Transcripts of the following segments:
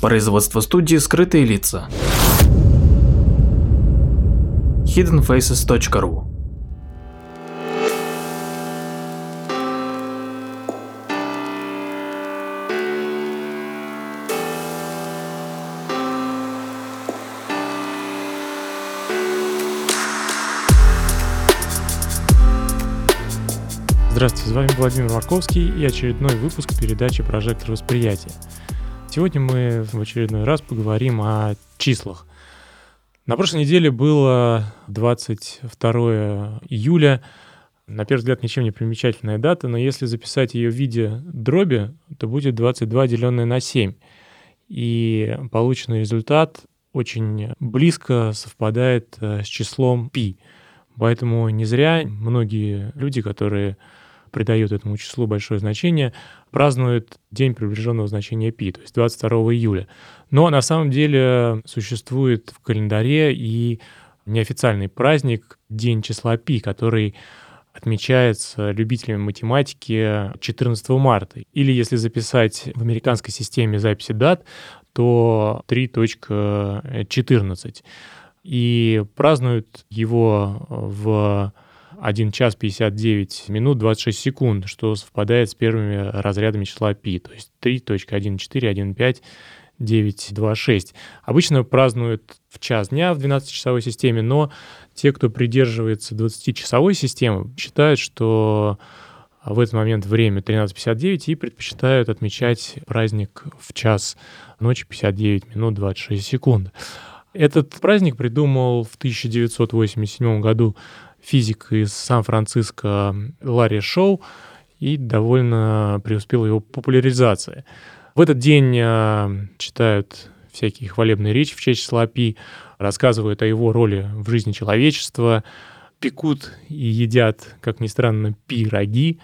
Производство студии «Скрытые лица». hiddenfaces.ru Здравствуйте, с вами Владимир Марковский и очередной выпуск передачи «Прожектор восприятия». Сегодня мы в очередной раз поговорим о числах. На прошлой неделе было 22 июля. На первый взгляд, ничем не примечательная дата, но если записать ее в виде дроби, то будет 22 деленное на 7. И полученный результат очень близко совпадает э, с числом π. Поэтому не зря многие люди, которые придают этому числу большое значение, празднуют день приближенного значения π, то есть 22 июля. Но на самом деле существует в календаре и неофициальный праздник День числа π, который отмечается любителями математики 14 марта. Или если записать в американской системе записи дат, то 3.14. И празднуют его в 1 час 59 минут 26 секунд, что совпадает с первыми разрядами числа π, то есть 3.14152926. Обычно празднуют в час дня в 12-часовой системе, но те, кто придерживается 20-часовой системы, считают, что в этот момент время 13.59 и предпочитают отмечать праздник в час ночи 59 минут 26 секунд. Этот праздник придумал в 1987 году физик из Сан-Франциско Ларри Шоу и довольно преуспел его популяризация. В этот день э, читают всякие хвалебные речи в честь числа Пи, рассказывают о его роли в жизни человечества, пекут и едят, как ни странно, пироги,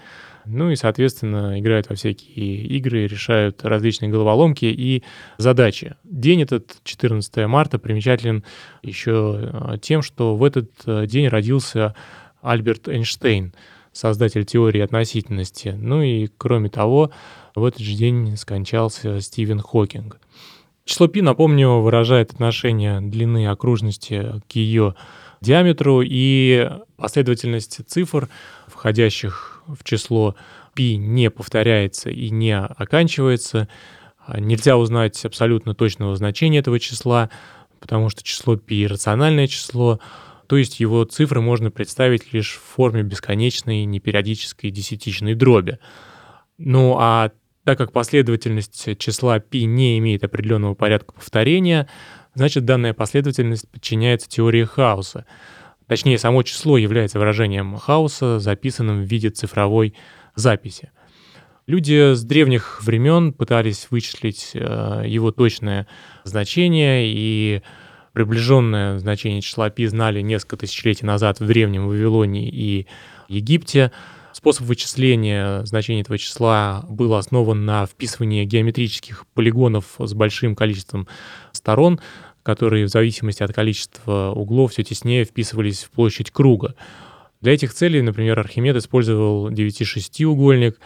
ну и, соответственно, играют во всякие игры, решают различные головоломки и задачи. День этот, 14 марта, примечателен еще э, тем, что в этот э, день родился Альберт Эйнштейн, создатель теории относительности. Ну и, кроме того, в этот же день скончался Стивен Хокинг. Число π, напомню, выражает отношение длины окружности к ее диаметру и последовательность цифр, входящих в число π не повторяется и не оканчивается. А, нельзя узнать абсолютно точного значения этого числа, потому что число π — рациональное число, то есть его цифры можно представить лишь в форме бесконечной непериодической десятичной дроби. Ну а так как последовательность числа π не имеет определенного порядка повторения, значит данная последовательность подчиняется теории хаоса — Точнее, само число является выражением хаоса, записанным в виде цифровой записи. Люди с древних времен пытались вычислить э, его точное значение, и приближенное значение числа π знали несколько тысячелетий назад в Древнем Вавилоне и Египте. Способ вычисления значения этого числа был основан на вписывании геометрических полигонов с большим количеством сторон, которые в зависимости от количества углов все теснее вписывались в площадь круга. Для этих целей, например, Архимед использовал 9-6-угольник,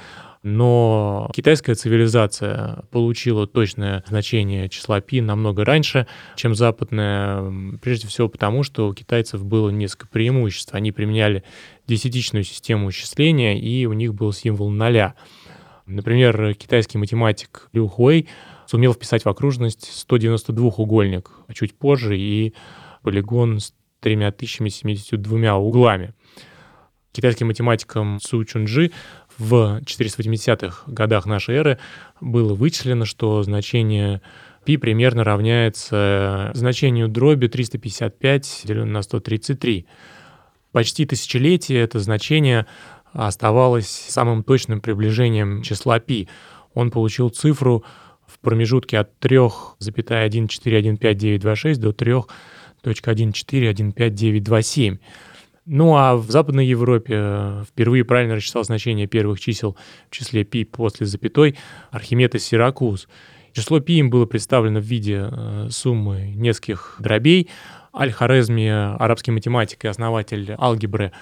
но китайская цивилизация получила точное значение числа π намного раньше, чем западная, прежде всего потому, что у китайцев было несколько преимуществ. Они применяли десятичную систему исчисления, и у них был символ ноля. Например, китайский математик Лю Хуэй сумел вписать в окружность 192-угольник, а чуть позже и полигон с 3072 углами. Китайским математиком Су Чунджи в 480-х годах нашей эры было вычислено, что значение π примерно равняется значению дроби 355 деленное на 133. Почти тысячелетие это значение оставалось самым точным приближением числа π. Он получил цифру промежутке от 3,1415926 до 3.1415927. Ну а в Западной Европе э, впервые правильно рассчитал значение первых чисел в числе π после запятой Архимед из Сиракуз. Число π им было представлено в виде э, суммы нескольких дробей. Аль-Хорезми, арабский математик и основатель алгебры,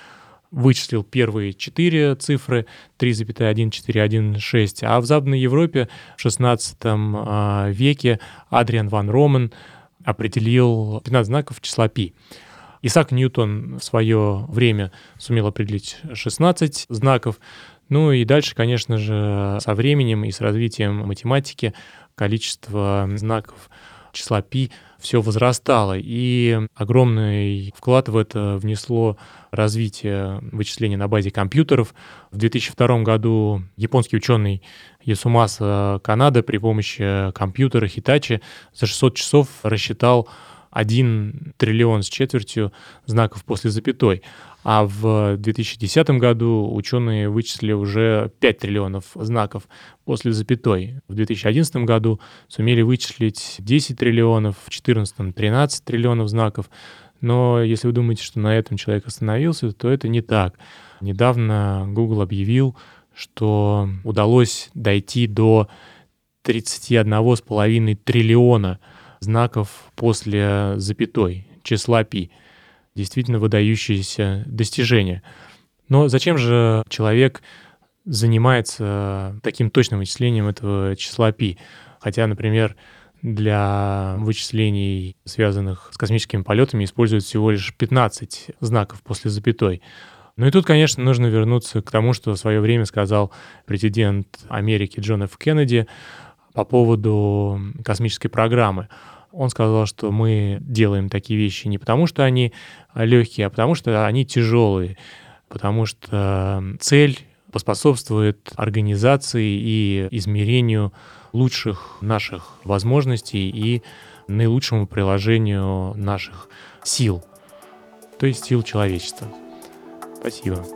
вычислил первые четыре цифры 3,1416, а в Западной Европе в 16 а, веке Адриан ван Ромен определил 15 знаков числа π. Исаак Ньютон в свое время сумел определить 16 знаков. Ну и дальше, конечно же, со временем и с развитием математики количество знаков числа π все возрастало, и огромный вклад в это внесло развитие вычислений на базе компьютеров. В 2002 году японский ученый Ясумаса Канада при помощи компьютера Hitachi за 600 часов рассчитал 1 триллион с четвертью знаков после запятой. А в 2010 году ученые вычислили уже 5 триллионов знаков после запятой. В 2011 году сумели вычислить 10 триллионов, в 2014 13 триллионов знаков. Но если вы думаете, что на этом человек остановился, то это не так. Недавно Google объявил, что удалось дойти до 31,5 триллиона знаков после запятой, числа π. Действительно выдающиеся достижения. Но зачем же человек занимается таким точным вычислением этого числа π? Хотя, например, для вычислений, связанных с космическими полетами, используют всего лишь 15 знаков после запятой. Ну и тут, конечно, нужно вернуться к тому, что в свое время сказал президент Америки Джон Ф. Кеннеди по поводу космической программы. Он сказал, что мы делаем такие вещи не потому, что они легкие, а потому что они тяжелые, потому что цель поспособствует организации и измерению лучших наших возможностей и наилучшему приложению наших сил, то есть сил человечества. Спасибо.